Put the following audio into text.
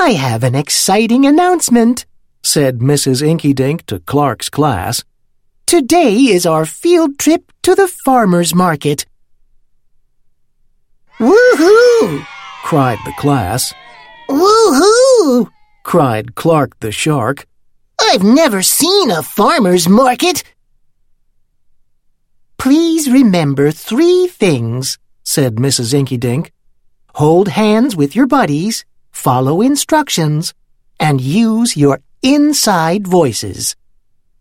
I have an exciting announcement, said Mrs. Inkydink to Clark's class. Today is our field trip to the farmer's market. Woohoo! cried the class. Woohoo! cried Clark the shark. I've never seen a farmer's market. Please remember three things, said Mrs. Inkydink. Hold hands with your buddies, follow instructions, and use your inside voices.